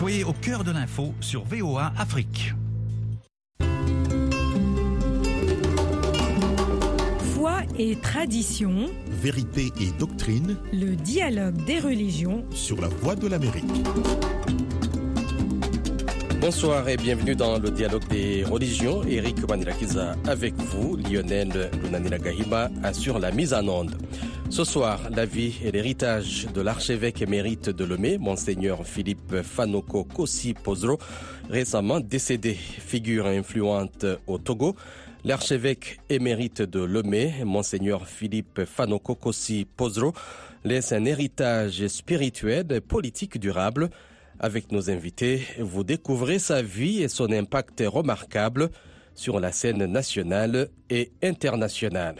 Soyez au cœur de l'info sur VOA Afrique. Foi et tradition, Vérité et doctrine le dialogue des religions. sur la voie de l'Amérique. Bonsoir et bienvenue dans le dialogue des religions. Eric Manilakiza avec vous, Lionel Lunanila Gahima assure la mise en onde. Ce soir, la vie et l'héritage de l'archevêque émérite de Lomé, Monseigneur Philippe Fanoko Kossi Pozro, récemment décédé, figure influente au Togo. L'archevêque émérite de Lomé, Monseigneur Philippe Fanoko Kossi Pozro, laisse un héritage spirituel et politique durable. Avec nos invités, vous découvrez sa vie et son impact remarquable sur la scène nationale et internationale.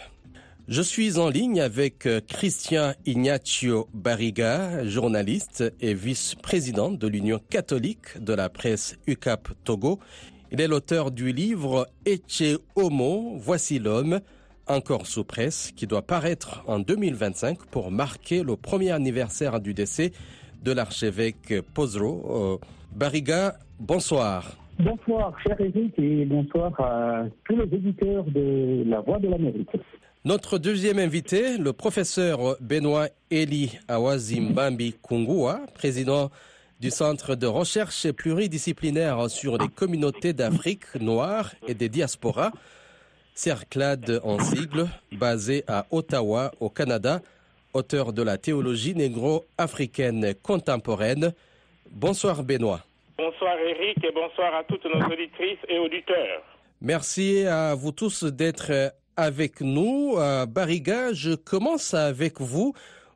Je suis en ligne avec euh, Christian Ignacio Barriga, journaliste et vice-président de l'Union catholique de la presse UCAP Togo. Il est l'auteur du livre Eche Homo, Voici l'homme, encore sous presse, qui doit paraître en 2025 pour marquer le premier anniversaire du décès de l'archevêque Pozro. Euh, Barriga, bonsoir. Bonsoir, cher Eric, et bonsoir à tous les éditeurs de La Voix de l'Amérique. Notre deuxième invité, le professeur Benoît Eli Awazimbambi Kungua, président du Centre de recherche pluridisciplinaire sur les communautés d'Afrique noire et des diasporas, CERCLAD en sigle, basé à Ottawa, au Canada, auteur de la théologie négro-africaine contemporaine. Bonsoir Benoît. Bonsoir Eric et bonsoir à toutes nos auditrices et auditeurs. Merci à vous tous d'être avec nous. Euh, Bariga, je commence avec vous.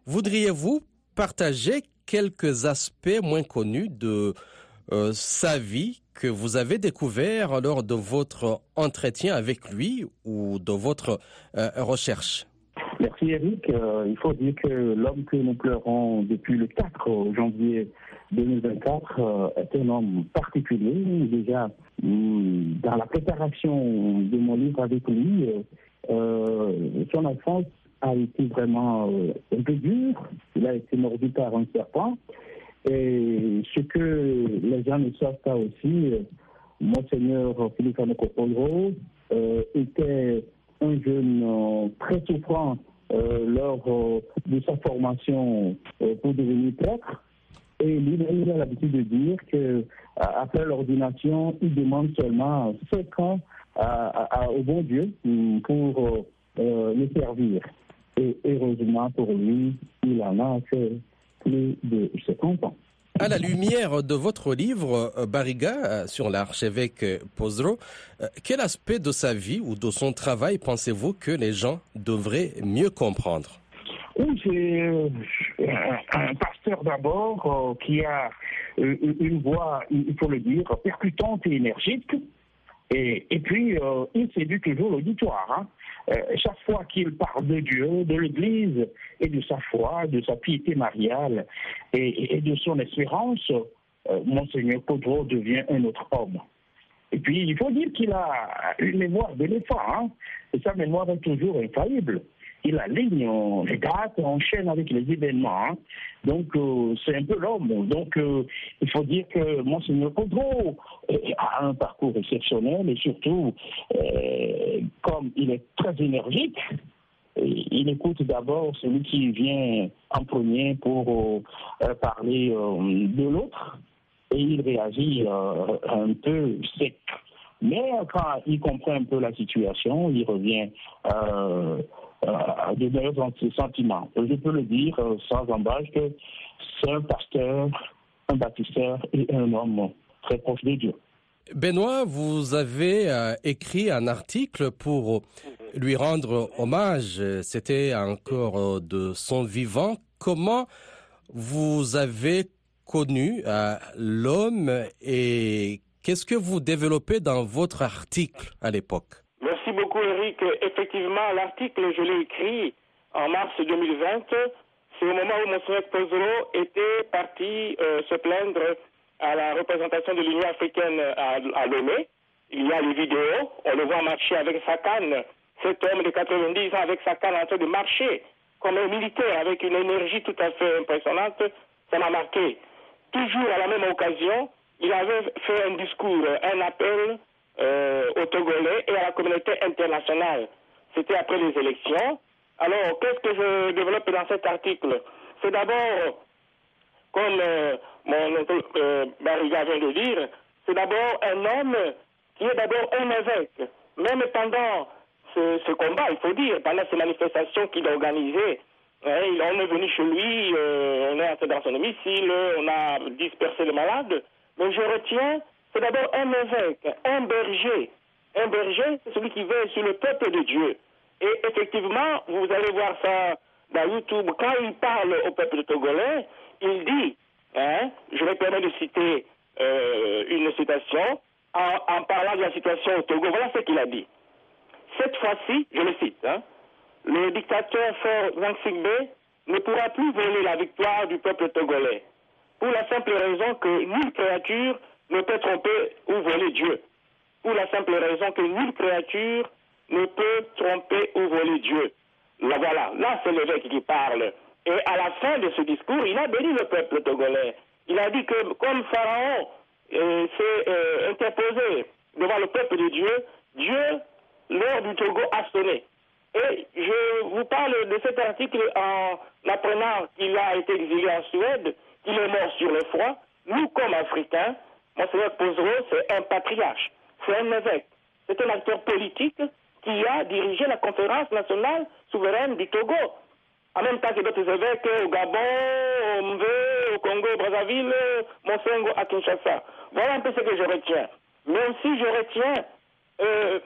Voudriez-vous partager quelques aspects moins connus de euh, sa vie que vous avez découvert lors de votre entretien avec lui ou de votre euh, recherche? Merci Eric. Il faut dire que l'homme que nous pleurons depuis le 4 janvier 2024 euh, est un homme particulier. Déjà, hum, dans la préparation de mon livre avec lui, son enfance a été vraiment euh, un peu dure. Il a été mordu par un serpent. Et ce que les gens ne savent pas aussi, euh, Monseigneur Philippe Anokopolro euh, était un jeune euh, très souffrant euh, lors euh, de sa formation euh, pour devenir prêtre. Et lui, il a l'habitude de dire que après l'ordination, il demande seulement cinq ans à- à- à- au bon Dieu pour euh, euh, le servir. Et heureusement pour lui, il en a fait plus de 50 ans. À la lumière de votre livre, euh, Barriga, euh, sur l'archevêque Pozro, quel aspect de sa vie ou de son travail pensez-vous que les gens devraient mieux comprendre? Oui, c'est un, pasteur d'abord qui a une voix, il faut le dire, percutante et énergique. Et, puis, euh, il séduit toujours l'auditoire. hein. Euh, chaque fois qu'il parle de Dieu, de l'Église et de sa foi, de sa piété mariale et, de son espérance, euh, Monseigneur Podro devient un autre homme. Et puis, il faut dire qu'il a une mémoire d'éléphant, hein, et sa mémoire est toujours infaillible. Il aligne euh, les dates, enchaîne avec les événements. hein. Donc, euh, c'est un peu l'homme. Donc, euh, il faut dire que Monseigneur euh, a un parcours exceptionnel et surtout, comme il est très énergique, il écoute d'abord celui qui vient en premier pour parler de l'autre et il réagit un peu sec. Mais quand il comprend un peu la situation, il revient de meilleurs sentiments. Je peux le dire euh, sans embâche que c'est un pasteur, un baptisteur et un homme très proche de Dieu. Benoît, vous avez euh, écrit un article pour lui rendre hommage. C'était encore euh, de son vivant. Comment vous avez connu euh, l'homme et qu'est-ce que vous développez dans votre article à l'époque? Merci beaucoup Eric. Effectivement, l'article, je l'ai écrit en mars 2020. C'est au moment où Monseigneur Pozoro était parti euh, se plaindre à la représentation de l'Union africaine à, à Lomé. Il y a les vidéos, on le voit marcher avec sa canne. Cet homme de 90 ans avec sa canne en train de marcher comme un militaire avec une énergie tout à fait impressionnante, ça m'a marqué. toujours à la même occasion, il avait fait un discours, un appel euh, aux Togolais et à la communauté internationale. C'était après les élections. Alors, qu'est-ce que je développe dans cet article? C'est d'abord, comme euh, mon oncle euh, vient de dire, c'est d'abord un homme qui est d'abord un évêque. Même pendant ce, combat, il faut dire, pendant ces manifestations qu'il a organisées, hein, on est venu chez lui, euh, on est entré dans son domicile, on a dispersé les malades. Mais je retiens, c'est d'abord un évêque, un berger. Un berger, c'est celui qui veille sur le peuple de Dieu. Et effectivement, vous allez voir ça dans YouTube, quand il parle au peuple togolais, il dit, hein, je me permets de citer euh, une citation, en, en parlant de la situation au Togo, voilà ce qu'il a dit. Cette fois-ci, je le cite, hein, le dictateur fort Wang Singbe ne pourra plus voler la victoire du peuple togolais, pour la simple raison que nulle créature ne peut tromper ou voler Dieu. Pour la simple raison que nulle créature ne peut tromper ou voler Dieu. Là, voilà, là c'est l'évêque qui parle. Et à la fin de ce discours, il a béni le peuple togolais. Il a dit que comme Pharaon euh, s'est euh, interposé devant le peuple de Dieu, Dieu, l'heure du Togo a sonné. Et je vous parle de cet article en apprenant qu'il a été exilé en Suède, qu'il est mort sur le froid. Nous, comme Africains, Monseigneur Pozero, c'est un patriarche, c'est un évêque, c'est un acteur politique qui a dirigé la conférence nationale souveraine du Togo. En même temps que d'autres évêques au Gabon, au Mvé, au Congo, au Brazzaville, Monsengo à Kinshasa. Voilà un peu ce que je retiens. Mais aussi, je retiens euh,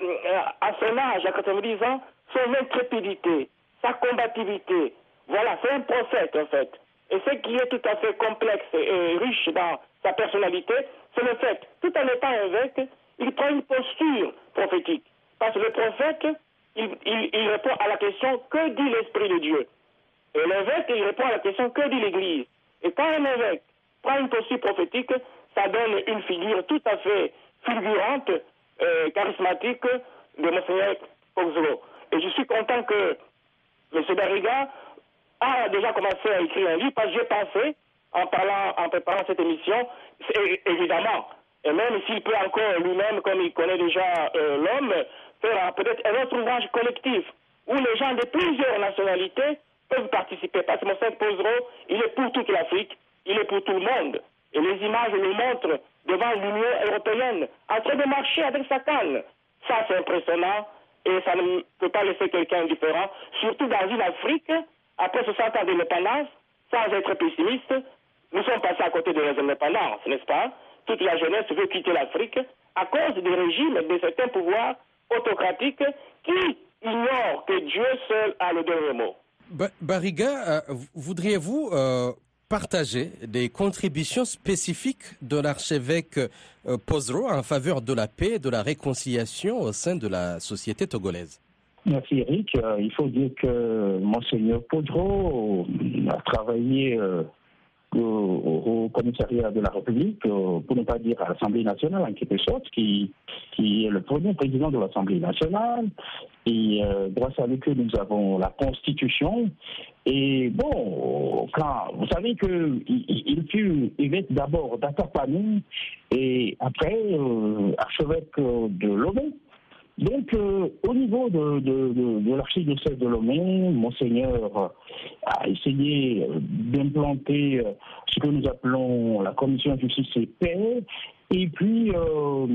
à son âge, à 90 ans, son intrépidité, sa combativité. Voilà, c'est un prophète en fait. Et ce qui est tout à fait complexe et riche dans sa personnalité, le fait, tout en étant évêque, il prend une posture prophétique. Parce que le prophète, il, répond à la question que dit l'Esprit de Dieu? Et l'évêque, il répond à la question que dit l'Église? Et quand un évêque prend une posture prophétique, ça donne une figure tout à fait fulgurante, euh, charismatique de Monseigneur Poxolo. Et je suis content que M. Barriga a déjà commencé à écrire un livre, parce que j'ai pensé, en parlant, en préparant cette émission, évidemment, et même s'il peut encore lui-même, comme il connaît déjà euh, l'homme, faire peut-être un autre ouvrage collectif, où les gens de plusieurs nationalités peuvent participer. Parce que Monseigneur Pozero, il est pour toute l'Afrique, il est pour tout le monde. Et les images le montrent devant l'Union européenne, en train de marcher avec sa canne. Ça, c'est impressionnant et ça ne peut pas laisser quelqu'un indifférent, surtout dans une Afrique, après 60 ans d'indépendance, sans être pessimiste, nous sommes passés à côté de l'indépendance, n'est-ce pas? Toute la jeunesse veut quitter l'Afrique à cause des régimes de certains pouvoirs autocratiques qui ignorent que Dieu seul a le dernier mot. Ba- Barriga, euh, voudriez-vous euh, partager des contributions spécifiques de l'archevêque euh, Pozero en faveur de la paix et de la réconciliation au sein de la société togolaise? Merci Eric. Euh, il faut dire que Monseigneur Podro a travaillé euh, au, commissariat de la République, euh, pour ne pas dire à l'Assemblée nationale en quelque sorte, qui, qui est le premier président de l'Assemblée nationale. Et euh, grâce à lui nous avons la Constitution. Et bon, quand vous savez que il, il fut évêque d'abord d'Atapani et après euh, archevêque de Lomé. Donc, euh, au niveau de, de, de, de l'archidiocèse de Lomé, Monseigneur a essayé euh, d'implanter euh, ce que nous appelons la commission justice et paix. Et puis, euh,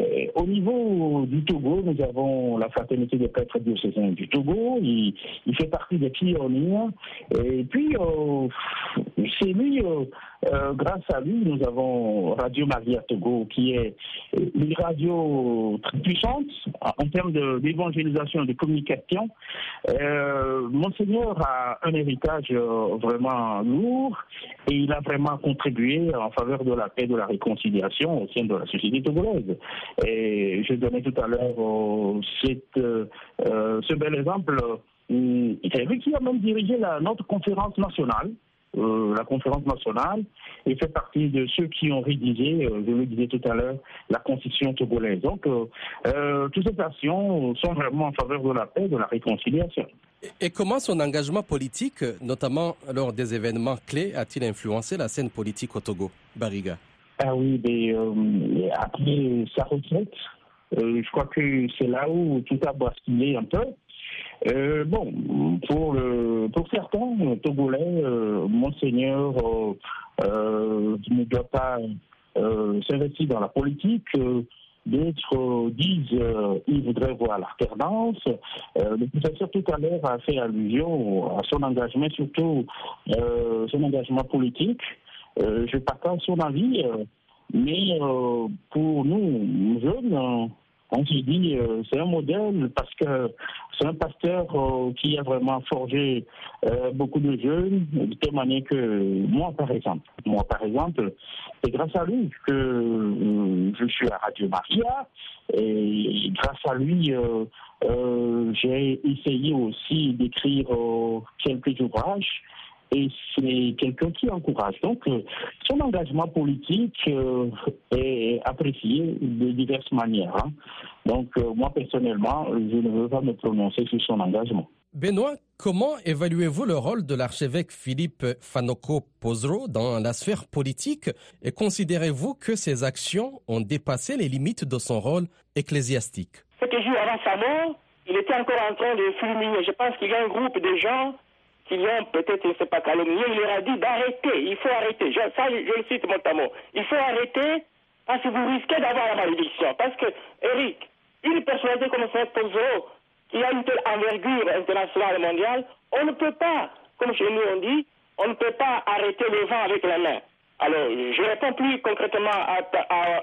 euh, au niveau du Togo, nous avons la fraternité des prêtres diocésains du Togo. Il, il fait partie des pionniers. Et puis, euh, c'est lui, euh, euh, grâce à lui, nous avons Radio Maria Togo, qui est une radio très puissante en termes de- d'évangélisation et de communication. Euh, Monseigneur a un héritage euh, vraiment lourd et il a vraiment contribué en faveur de la paix, de la réconciliation au sein de la société togolaise. Et je donnais tout à l'heure ce bel exemple. C'est lui qui a même dirigé notre conférence nationale. Euh, la conférence nationale et fait partie de ceux qui ont rédigé, euh, je le disais tout à l'heure, la constitution togolaise. Donc, euh, euh, toutes ces actions sont vraiment en faveur de la paix, de la réconciliation. Et comment son engagement politique, notamment lors des événements clés, a-t-il influencé la scène politique au Togo, Bariga? Ah oui, mais, après sa retraite, je crois que c'est là où tout a basculé un peu. Euh, bon, pour, le, pour certains Togolais, Monseigneur ne doit pas s'investir dans la politique. D'autres disent qu'ils voudraient voir l'alternance. le professeur tout à l'heure a fait allusion à son engagement, surtout son engagement politique. je partage son avis. Mais pour nous, jeunes, on se dit euh, c'est un modèle parce que c'est un pasteur euh, qui a vraiment forgé euh, beaucoup de jeunes, de telle manière que moi, par exemple, moi, par exemple, c'est grâce à lui que je suis à Radio Maria et grâce à lui, j'ai essayé aussi d'écrire quelques ouvrages et c'est quelqu'un qui encourage. Donc, euh, son engagement politique euh, est apprécié de diverses manières. Hein. Donc, euh, moi, personnellement, je ne veux pas me prononcer sur son engagement. Benoît, comment évaluez-vous le rôle de l'archevêque Philippe Fanoko Pozro dans la sphère politique? Et considérez-vous que ses actions ont dépassé les limites de son rôle ecclésiastique? Quelques jours avant sa mort, il était encore en train de fulminer. Je pense qu'il y a un groupe de gens qui ont peut-être, je ne sais pas, calomnié, il leur a dit d'arrêter, il faut arrêter. Je, ça, je, le cite mot Il faut arrêter parce que vous risquez d'avoir la malédiction. Parce que, Eric, une personnalité comme cette Pozzo, qui a une telle envergure internationale et mondiale, on ne peut pas, comme chez nous on dit, on ne peut pas arrêter le vent avec la main. Alors, je réponds plus concrètement à,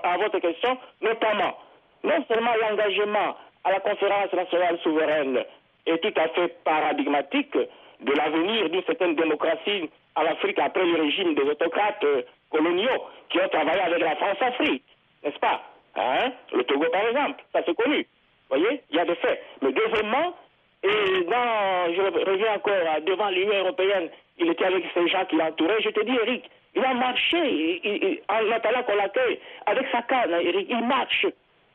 à votre question, notamment, non seulement l'engagement à la conférence nationale souveraine est tout à fait paradigmatique, de l'avenir d'une certaine démocratie en Afrique après le régime des autocrates euh, coloniaux qui ont travaillé avec la France-Afrique, n'est-ce pas hein Le Togo, par exemple, ça c'est connu. Vous voyez, il y a des faits. Mais deuxièmement, et dans, je reviens encore devant l'Union européenne, il était avec ces gens qui l'entouraient. Je te dis, Eric, il a marché en attendant qu'on l'accueille avec sa canne, Eric, il marche.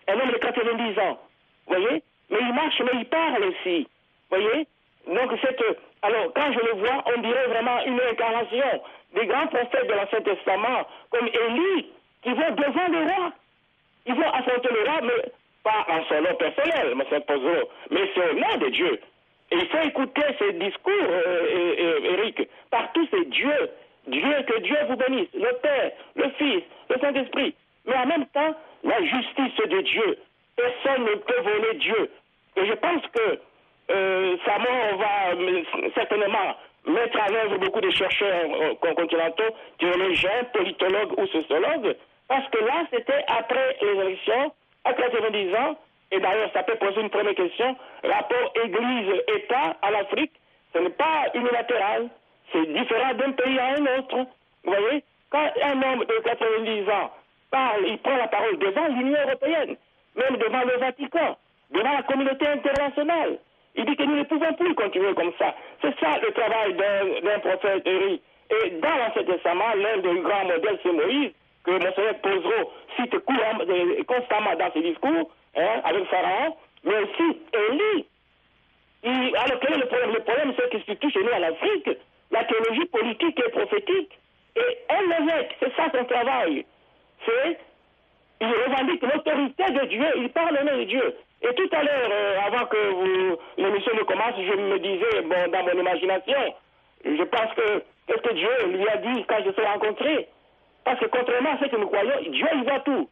Un homme de 90 ans, vous voyez Mais il marche, mais il parle aussi, vous voyez Donc cette alors, quand je le vois, on dirait vraiment une incarnation des grands prophètes de l'Ancien Testament, comme Élie, qui vont devant le roi. Ils vont affronter le roi, mais pas en son nom personnel, mais c'est au nom de Dieu. Et il faut écouter ces discours, euh, Eric, par tous ces dieux. Dieu, que Dieu vous bénisse, le Père, le Fils, le Saint-Esprit. Mais en même temps, la justice de Dieu. Personne ne peut voler Dieu. Et je pense que euh, sa mort va euh, certainement mettre en œuvre beaucoup de chercheurs euh, continentaux, théologiens, politologues ou sociologues, parce que là, c'était après les élections, à 90 ans, et d'ailleurs, ça peut poser une première question, rapport Église-État en Afrique, ce n'est pas unilatéral, c'est différent d'un pays à un autre. Vous voyez, quand un homme de 90 ans parle, il prend la parole devant l'Union européenne, même devant le Vatican, devant la communauté internationale. Il dit que nous ne pouvons plus continuer comme ça. C'est ça le travail d'un prophète Eric. Et dans l'Ancien Testament, l'un des grands modèles, c'est Moïse, que Monseigneur Pozero cite euh, constamment dans ses discours, hein, avec Pharaon, mais aussi Élie. alors quel est le problème? Le problème, c'est que surtout chez nous en Afrique, la théologie politique et prophétique. Et un évêque, c'est ça son travail. C'est, il revendique l'autorité de Dieu, il parle au nom de Dieu. Et tout à l'heure, euh, avant que l'émission ne commence, je me disais, bon, dans mon imagination, je pense que qu'est-ce que Dieu lui a dit quand je suis rencontré? Parce que contrairement à ce que nous croyons, Dieu il voit tout.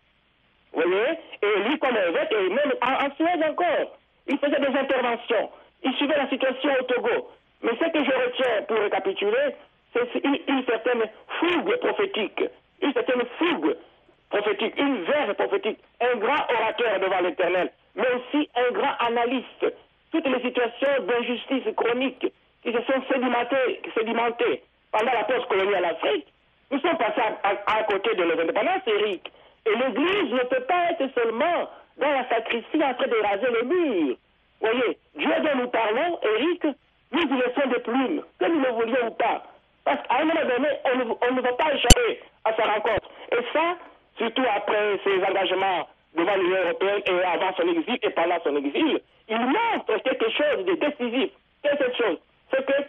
Vous voyez? Et lui, comme évêque, et même en, en Suède encore, il faisait des interventions. Il suivait la situation au Togo. Mais ce que je retiens pour récapituler, c'est une, une, certaine fougue prophétique. Une certaine fougue prophétique, une verve prophétique, un grand orateur devant l'éternel mais aussi un grand analyste. Toutes les situations d'injustice chronique qui se sont sédimentées, pendant la post-coloniale Afrique, nous sommes passés à, côté de l'indépendance, Eric. Et l'Église ne peut pas être seulement dans la sacristie en train de raser les murs. Voyez, Dieu dont nous parlons, Eric, nous y laissons des plumes, que nous le voulions ou pas. Parce qu'à un moment donné, on ne, on ne va pas échapper à sa rencontre. Et ça, surtout après ces engagements devant l'Union européenne et avant son exil et pendant son exil, il montre quelque chose de décisif. c'est cette chose. C'est que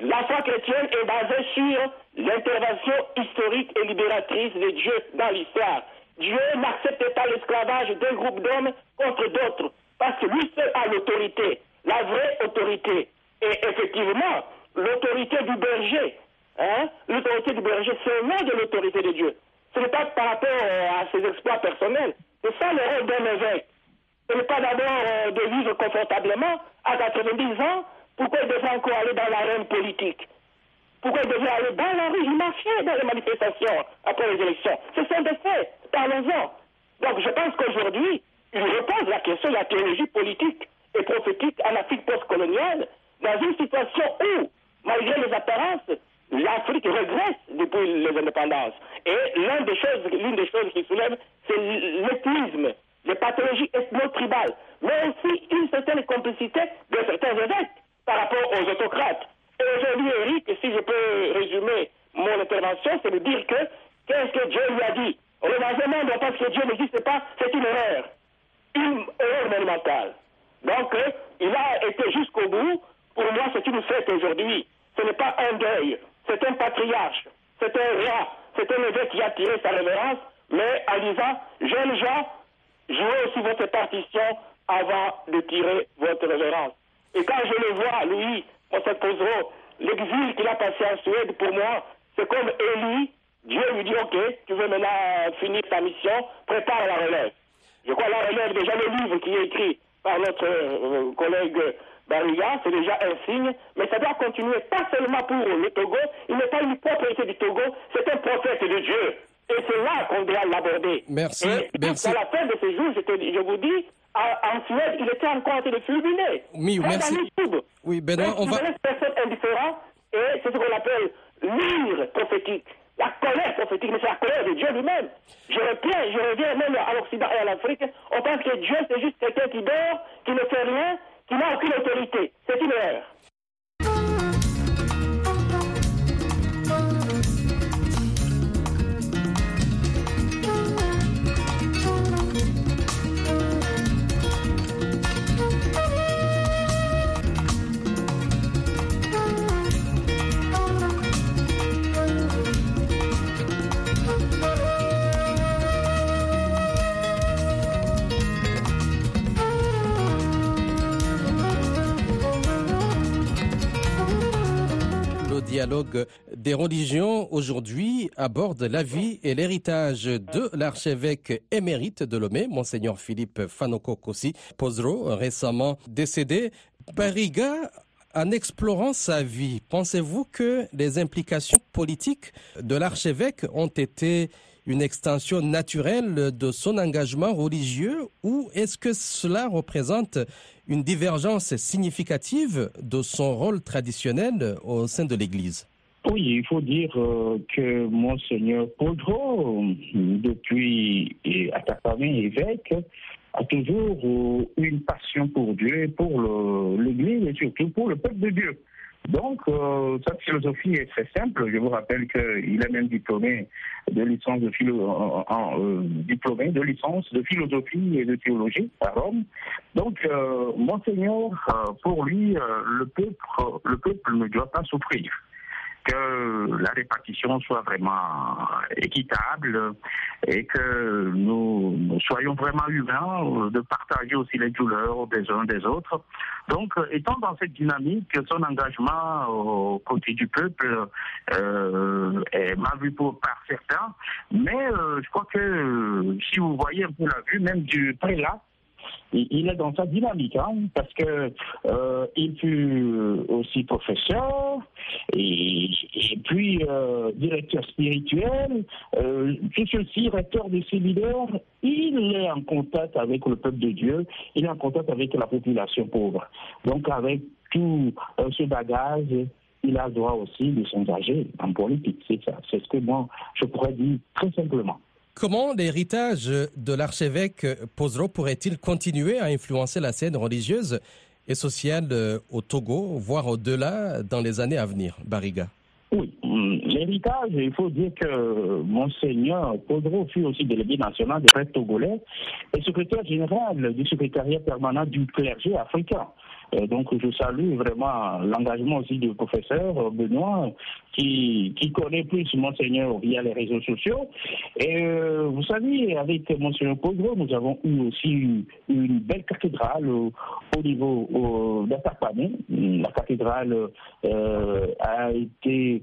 la foi chrétienne est basée sur l'intervention historique et libératrice de Dieu dans l'histoire. Dieu n'accepte pas l'esclavage d'un groupe d'hommes contre d'autres, parce que lui seul a l'autorité, la vraie autorité. Et effectivement, l'autorité du berger, hein, l'autorité du berger, c'est nom de l'autorité de Dieu. Ce n'est pas par rapport à ses exploits personnels. C'est ça le rôle d'un évêque. Ce n'est pas d'abord euh, de vivre confortablement à 90 ans. Pourquoi il devrait encore aller dans l'arène politique? Pourquoi il devrait aller dans la rue? Il marchait dans les manifestations après les élections. C'est son défait. Parlons-en. Donc je pense qu'aujourd'hui, il repose la question de la théologie politique et prophétique en Afrique postcoloniale dans une situation où, malgré les apparences, l'Afrique régresse depuis les indépendances. Et l'une des choses, l'une des choses qui soulève, c'est l'épuisme, les pathologies ethno-tribales, mais aussi une certaine complicité de certains évêques par rapport aux autocrates. Et aujourd'hui, Eric, si je peux résumer mon intervention, c'est de dire que qu'est-ce que Dieu lui a dit? Un monde parce que Dieu n'existe pas, c'est une erreur. Une erreur monumentale. Donc, euh, il a été jusqu'au bout. Pour moi, c'est une fête aujourd'hui. Ce n'est pas un deuil, c'est un patriarche, c'est un roi, c'est un évêque qui a tiré sa révérence, mais en disant, jeunes gens, jouez aussi votre partition avant de tirer votre révérence. Et quand je le vois, lui, on se posera, l'exil qu'il a passé en Suède, pour moi, c'est comme Élie, Dieu lui dit, ok, tu veux maintenant finir ta mission, prépare la relève. Je crois la relève, déjà le livre qui est écrit par notre euh, collègue Bariga, c'est déjà un signe, mais ça doit continuer, pas seulement pour le Togo, il n'est pas une propriété du Togo, c'est un prophète de Dieu. Et c'est là qu'on doit l'aborder. Merci, Et merci. À la fin de ce jour, je, te- je vous dis, en, Suède, il était encore en train de fulminer. Oui, merci. Oui, Benoît, on va- personne indifférent, et c'est ce qu'on appelle l'ire prophétique. La colère prophétique, mais c'est la colère de Dieu lui-même. Je reviens, je reviens même à l'Occident et à l'Afrique. On pense que Dieu, c'est juste quelqu'un qui dort, qui ne fait rien, qui n'a aucune autorité. C'est une erreur. Des religions aujourd'hui aborde la vie et l'héritage de l'archevêque émérite de Lomé, Monseigneur Philippe Fanoko Kossi Pozro, récemment décédé. Bariga, en explorant sa vie, pensez-vous que les implications politiques de l'archevêque ont été une extension naturelle de son engagement religieux ou est-ce que cela représente une divergence significative de son rôle traditionnel au sein de l'Église? Oui, il faut dire euh, que Monseigneur Podro, depuis famille évêque, a toujours euh, une passion pour Dieu, pour l'Église et surtout pour le peuple de Dieu. Donc, euh, sa philosophie est très simple. Je vous rappelle qu'il est même diplômé de licence de philo, euh, diplômé de licence de philosophie et de théologie à Rome. Donc, euh, Monseigneur, euh, pour lui, euh, le peuple, le peuple ne doit pas souffrir que la répartition soit vraiment équitable et que nous, soyons vraiment humains, euh, de partager aussi les douleurs des uns des autres. Donc, euh, étant dans cette dynamique, son engagement aux côtés du peuple euh, est mal vu par certains, mais je crois que si vous voyez un peu la vue, même du prélat, il est dans sa dynamique, hein, parce que euh, il fut aussi professeur et, et puis euh, directeur spirituel, euh, tout ceci, recteur de séminaire, il est en contact avec le peuple de Dieu, il est en contact avec la population pauvre. Donc avec tout euh, ce bagage, il a le droit aussi de s'engager en politique. C'est ça, c'est ce que moi je pourrais dire très simplement. Comment l'héritage de l'archevêque Pozro pourrait-il continuer à influencer la scène religieuse et sociale euh, au Togo, voire au-delà dans les années à venir, Bariga? Oui, hum, l'héritage, il faut dire que Monseigneur Podro fut aussi délégué national des prêtres togolais et secrétaire général du secrétariat permanent du clergé africain. Euh, donc je salue vraiment l'engagement aussi du professeur euh, Benoît qui, connaît plus Monseigneur via les réseaux sociaux. Et euh, vous savez, avec Monseigneur Podro, nous avons eu aussi une, belle cathédrale au, niveau d'Atapane. La cathédrale a été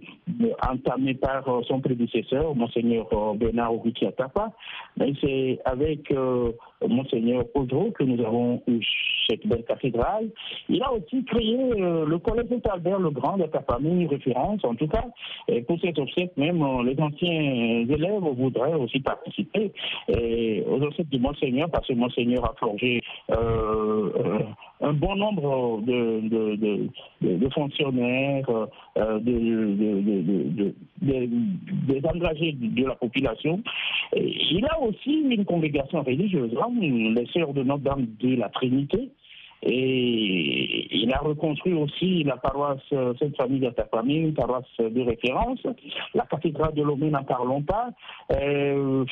entamée par son prédécesseur, Monseigneur Bernard Oguiti Atapa. Mais c'est avec Monseigneur Podro que nous avons eu cette belle cathédrale. Il a aussi créé euh, le collège Saint-Albert le Grand de famille référence, en tout cas. Et pour cet obsèque, même euh, les anciens élèves voudraient aussi participer et aux obsèques du Monseigneur, parce que Monseigneur a forgé euh, un bon nombre de, fonctionnaires, des engagés de la population. il a aussi une congrégation religieuse, les sœurs de Notre-Dame de la Trinité. Et il a reconstruit aussi la paroisse Sainte-Famille d'Atapamie, une paroisse de référence. La cathédrale de Lomé, n'en parlons pas. Euh,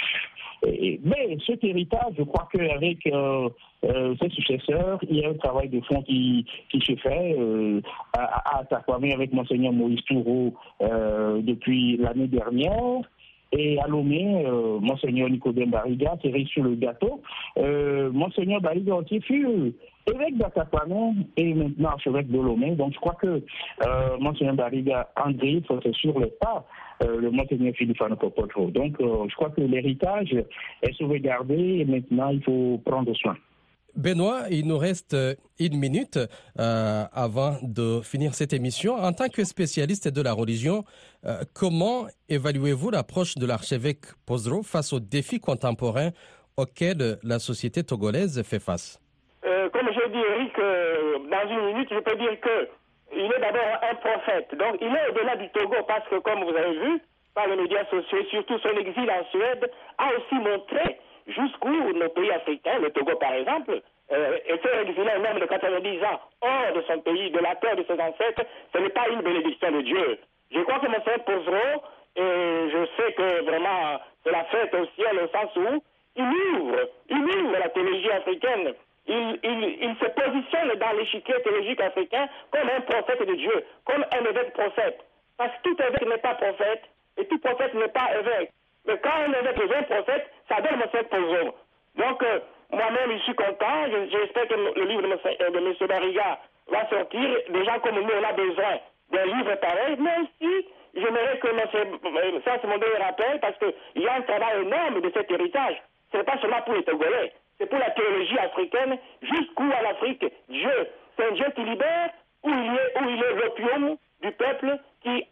mais cet héritage, je crois qu'avec euh, euh, ses successeurs, il y a un travail de fond qui, qui se fait euh, à, à avec Monseigneur Maurice Toureau depuis l'année dernière. Et à Lomé, euh, Monseigneur Nicodème Bariga, qui est sur le gâteau. Euh, Monseigneur Bariga aussi fut évêque d'Atapanon et maintenant archevêque de Lomé. Donc je crois que euh, Monseigneur Bariga André, c'est sur le pas euh, le Monseigneur Philippe Anopopotro. Donc euh, je crois que l'héritage est sauvegardé et maintenant il faut prendre soin. Benoît, il nous reste une minute euh, avant de finir cette émission. En tant que spécialiste de la religion, euh, comment évaluez-vous l'approche de l'archevêque Pozro face aux défis contemporains auxquels la société togolaise fait face? euh, Comme je dis, Eric, dans une minute, je peux dire que il est d'abord un prophète. Donc, il est au-delà du Togo parce que, comme vous avez vu, par les médias sociaux, surtout son exil en Suède, a aussi montré jusqu'où nos pays africains, le Togo par exemple, euh, était exilé un homme de 90 ans hors de son pays, de la terre de ses ancêtres, ce n'est pas une bénédiction de Dieu. Je crois que mon frère Pozro, et je sais que vraiment c'est la fête au ciel au sens où il ouvre, il ouvre la théologie africaine. Il, il, se positionne dans l'échiquier théologique africain comme un prophète de Dieu, comme un évêque prophète. Parce que tout évêque n'est pas prophète et tout prophète n'est pas évêque. Mais quand un évêque est un prophète, ça donne mon frère Pozro. Donc, euh, moi-même, je suis content. J'espère que le livre de M. Euh, Barriga va sortir. Des gens comme nous, on a besoin d'un livre pareil. Mais aussi, j'aimerais que M. Euh, ça, c'est mon dernier rappel, parce qu'il y a un travail énorme de cet héritage. Ce n'est pas seulement pour les Togolais. C'est pour la théologie africaine, jusqu'où à l'Afrique, Dieu. C'est un Dieu qui libère, où il est, où il est l'opium du peuple qui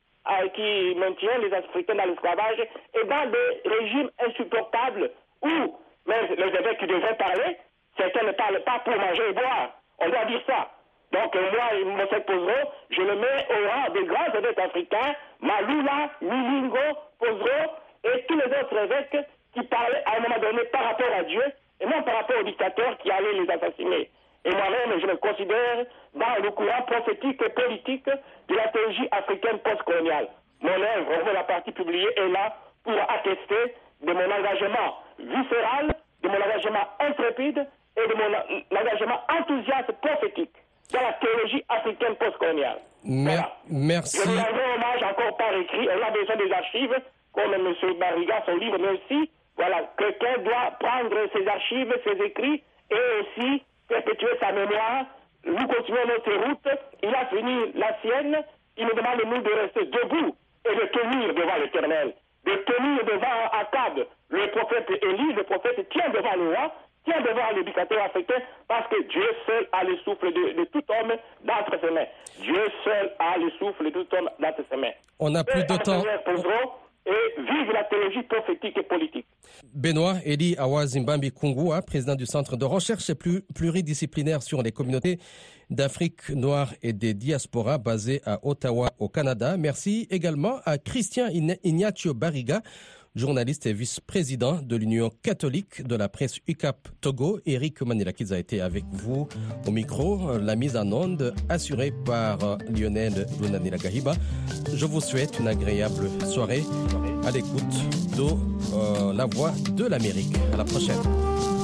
qui maintient les Africains dans l'esclavage et dans des régimes insupportables où les évêques qui devraient parler, certains ne parlent pas pour manger et boire. On doit dire ça. Donc euh, moi, M. Pozro, je le mets au rang des grands évêques africains, Malula, Milingo, Pozro et tous les autres évêques qui parlaient à un moment donné par rapport à Dieu et non par rapport aux dictateurs qui allaient les assassiner. Et moi-même, je me considère dans le courant prophétique et politique de la théologie africaine postcoloniale. Mon œuvre, la partie publiée, est là pour attester de mon engagement viscéral, de mon engagement intrépide et de mon engagement enthousiaste prophétique dans la théologie africaine postcoloniale. Merci. Je vous rends hommage encore par écrit. Elle a besoin des archives, comme M. Barriga, son livre, mais aussi, voilà, quelqu'un doit prendre ses archives, ses écrits, et aussi perpétuer sa mémoire. Nous continuons notre route. Il a fini la sienne. Il nous demande, nous, de rester debout et de tenir devant l'éternel de tenir devant Akkad, le prophète Élie, le prophète tient devant le roi, tient devant l'éducateur africain, parce que Dieu seul a le souffle de, tout homme d'entre ses mains. Dieu seul a le souffle de tout homme d'entre ses mains. On n'a plus de temps. Et vive la théologie prophétique et politique. Benoît Eli Awazimbambi Kungua, président du Centre de recherche pluridisciplinaire sur les communautés d'Afrique noire et des diasporas basé à Ottawa au Canada. Merci également à Christian Ignacio Barriga journaliste et vice-président de l'Union catholique de la presse UCAP Togo. Eric Manilakis a été avec vous au micro. La mise en onde assurée par Lionel Lunanila Gahiba. Je vous souhaite une agréable soirée à l'écoute de euh, La Voix de l'Amérique. À la prochaine.